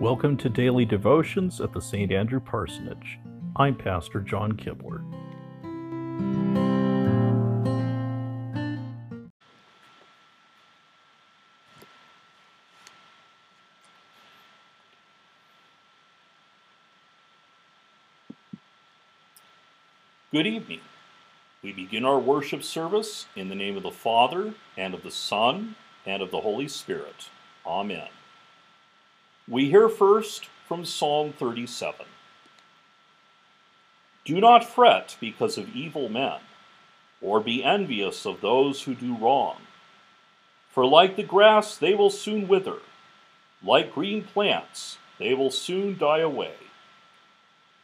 Welcome to Daily Devotions at the St. Andrew Parsonage. I'm Pastor John Kibler. Good evening. We begin our worship service in the name of the Father, and of the Son, and of the Holy Spirit. Amen. We hear first from Psalm 37. Do not fret because of evil men, or be envious of those who do wrong. For like the grass, they will soon wither, like green plants, they will soon die away.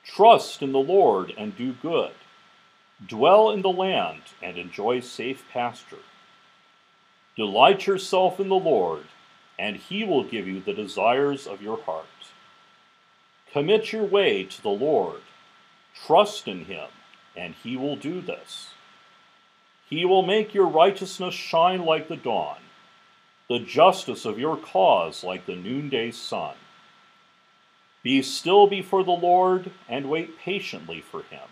Trust in the Lord and do good. Dwell in the land and enjoy safe pasture. Delight yourself in the Lord and he will give you the desires of your heart. Commit your way to the Lord. Trust in him, and he will do this. He will make your righteousness shine like the dawn, the justice of your cause like the noonday sun. Be still before the Lord and wait patiently for him.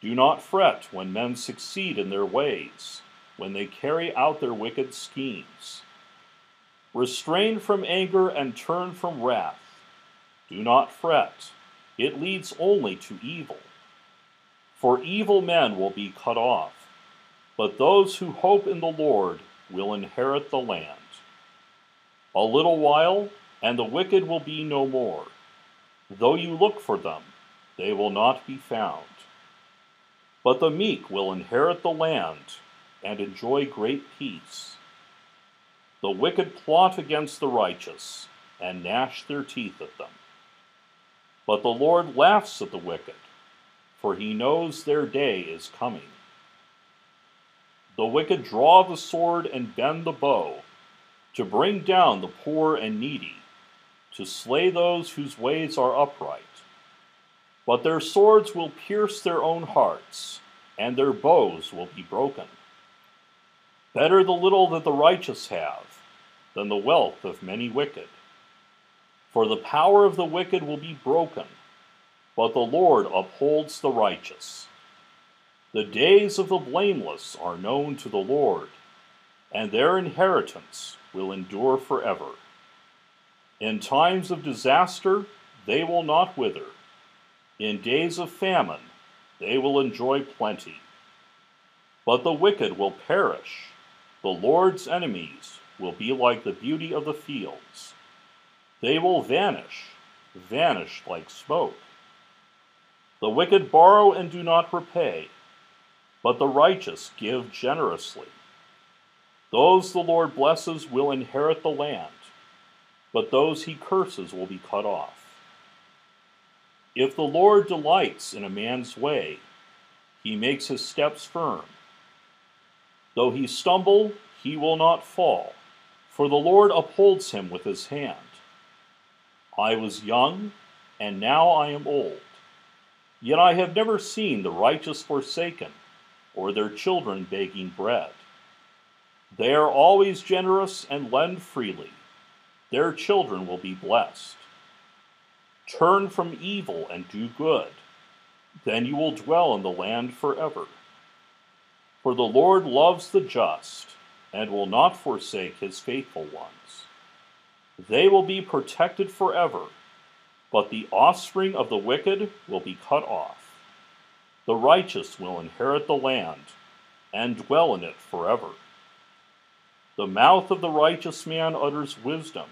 Do not fret when men succeed in their ways, when they carry out their wicked schemes. Restrain from anger and turn from wrath. Do not fret, it leads only to evil. For evil men will be cut off, but those who hope in the Lord will inherit the land. A little while, and the wicked will be no more. Though you look for them, they will not be found. But the meek will inherit the land and enjoy great peace. The wicked plot against the righteous, and gnash their teeth at them. But the Lord laughs at the wicked, for he knows their day is coming. The wicked draw the sword and bend the bow, to bring down the poor and needy, to slay those whose ways are upright. But their swords will pierce their own hearts, and their bows will be broken. Better the little that the righteous have than the wealth of many wicked. For the power of the wicked will be broken, but the Lord upholds the righteous. The days of the blameless are known to the Lord, and their inheritance will endure forever. In times of disaster, they will not wither. In days of famine, they will enjoy plenty. But the wicked will perish. The Lord's enemies will be like the beauty of the fields. They will vanish, vanish like smoke. The wicked borrow and do not repay, but the righteous give generously. Those the Lord blesses will inherit the land, but those he curses will be cut off. If the Lord delights in a man's way, he makes his steps firm. Though he stumble, he will not fall, for the Lord upholds him with his hand. I was young, and now I am old. Yet I have never seen the righteous forsaken, or their children begging bread. They are always generous and lend freely. Their children will be blessed. Turn from evil and do good. Then you will dwell in the land forever. For the Lord loves the just and will not forsake his faithful ones. They will be protected forever, but the offspring of the wicked will be cut off. The righteous will inherit the land and dwell in it forever. The mouth of the righteous man utters wisdom,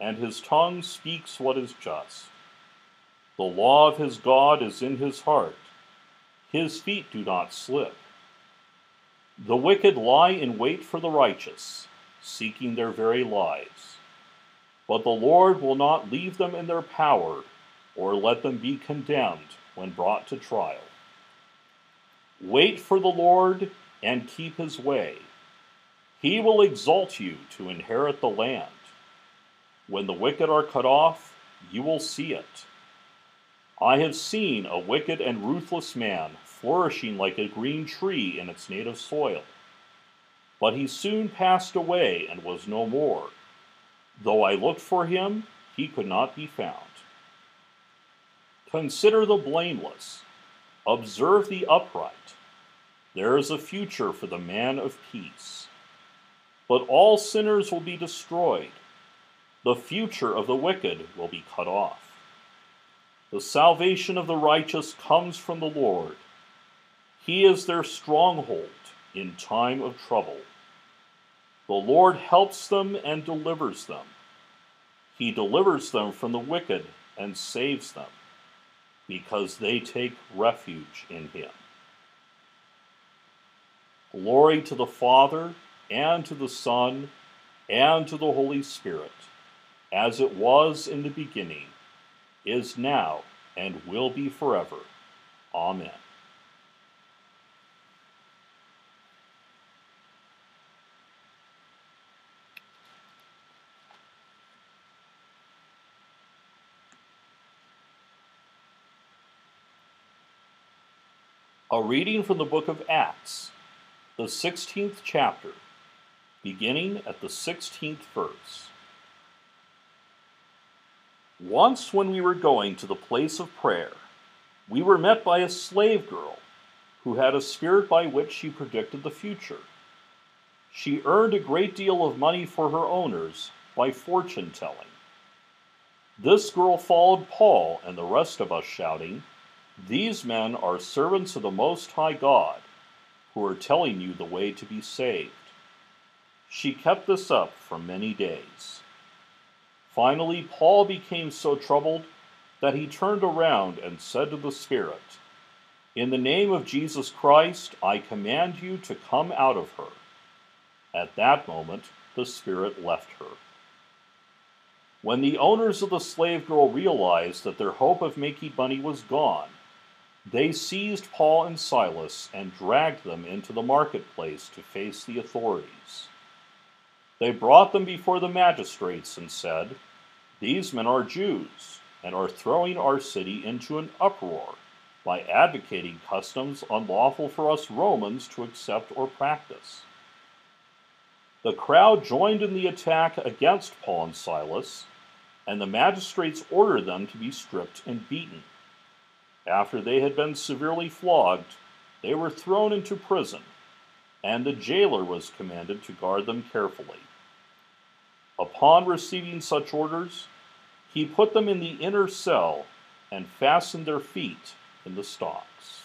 and his tongue speaks what is just. The law of his God is in his heart, his feet do not slip. The wicked lie in wait for the righteous, seeking their very lives. But the Lord will not leave them in their power, or let them be condemned when brought to trial. Wait for the Lord and keep his way. He will exalt you to inherit the land. When the wicked are cut off, you will see it. I have seen a wicked and ruthless man flourishing like a green tree in its native soil. But he soon passed away and was no more. Though I looked for him, he could not be found. Consider the blameless, observe the upright. There is a future for the man of peace. But all sinners will be destroyed. The future of the wicked will be cut off. The salvation of the righteous comes from the Lord. He is their stronghold in time of trouble. The Lord helps them and delivers them. He delivers them from the wicked and saves them because they take refuge in him. Glory to the Father, and to the Son, and to the Holy Spirit, as it was in the beginning, is now, and will be forever. Amen. A reading from the book of Acts, the 16th chapter, beginning at the 16th verse. Once, when we were going to the place of prayer, we were met by a slave girl who had a spirit by which she predicted the future. She earned a great deal of money for her owners by fortune telling. This girl followed Paul and the rest of us, shouting, these men are servants of the Most High God, who are telling you the way to be saved. She kept this up for many days. Finally, Paul became so troubled that he turned around and said to the Spirit, In the name of Jesus Christ, I command you to come out of her. At that moment, the Spirit left her. When the owners of the slave girl realized that their hope of making money was gone, they seized Paul and Silas and dragged them into the marketplace to face the authorities. They brought them before the magistrates and said, These men are Jews and are throwing our city into an uproar by advocating customs unlawful for us Romans to accept or practice. The crowd joined in the attack against Paul and Silas, and the magistrates ordered them to be stripped and beaten. After they had been severely flogged, they were thrown into prison, and the jailer was commanded to guard them carefully. Upon receiving such orders, he put them in the inner cell and fastened their feet in the stocks.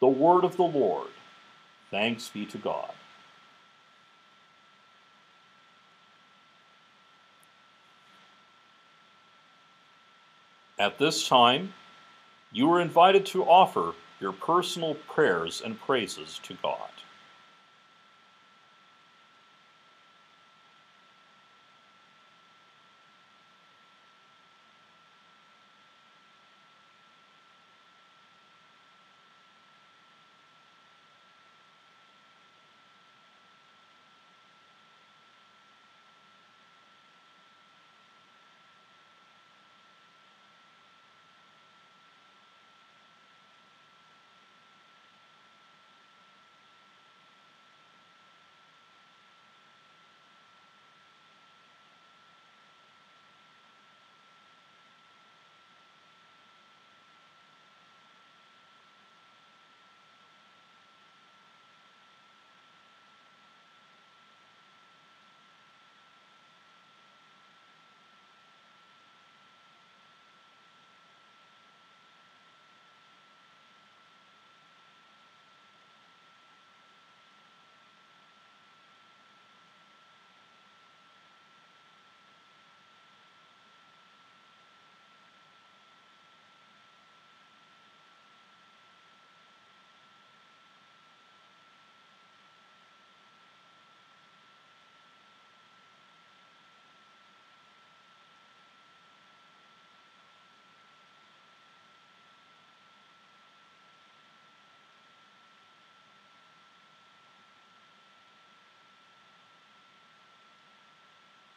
The word of the Lord. Thanks be to God. At this time, you are invited to offer your personal prayers and praises to God.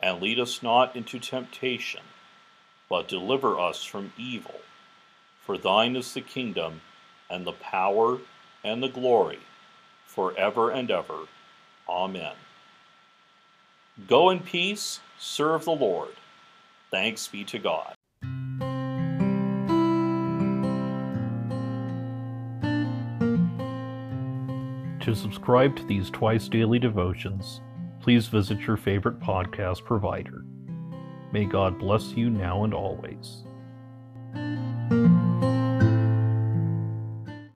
And lead us not into temptation, but deliver us from evil. For thine is the kingdom, and the power, and the glory, forever and ever. Amen. Go in peace, serve the Lord. Thanks be to God. To subscribe to these twice daily devotions, please visit your favorite podcast provider. May God bless you now and always.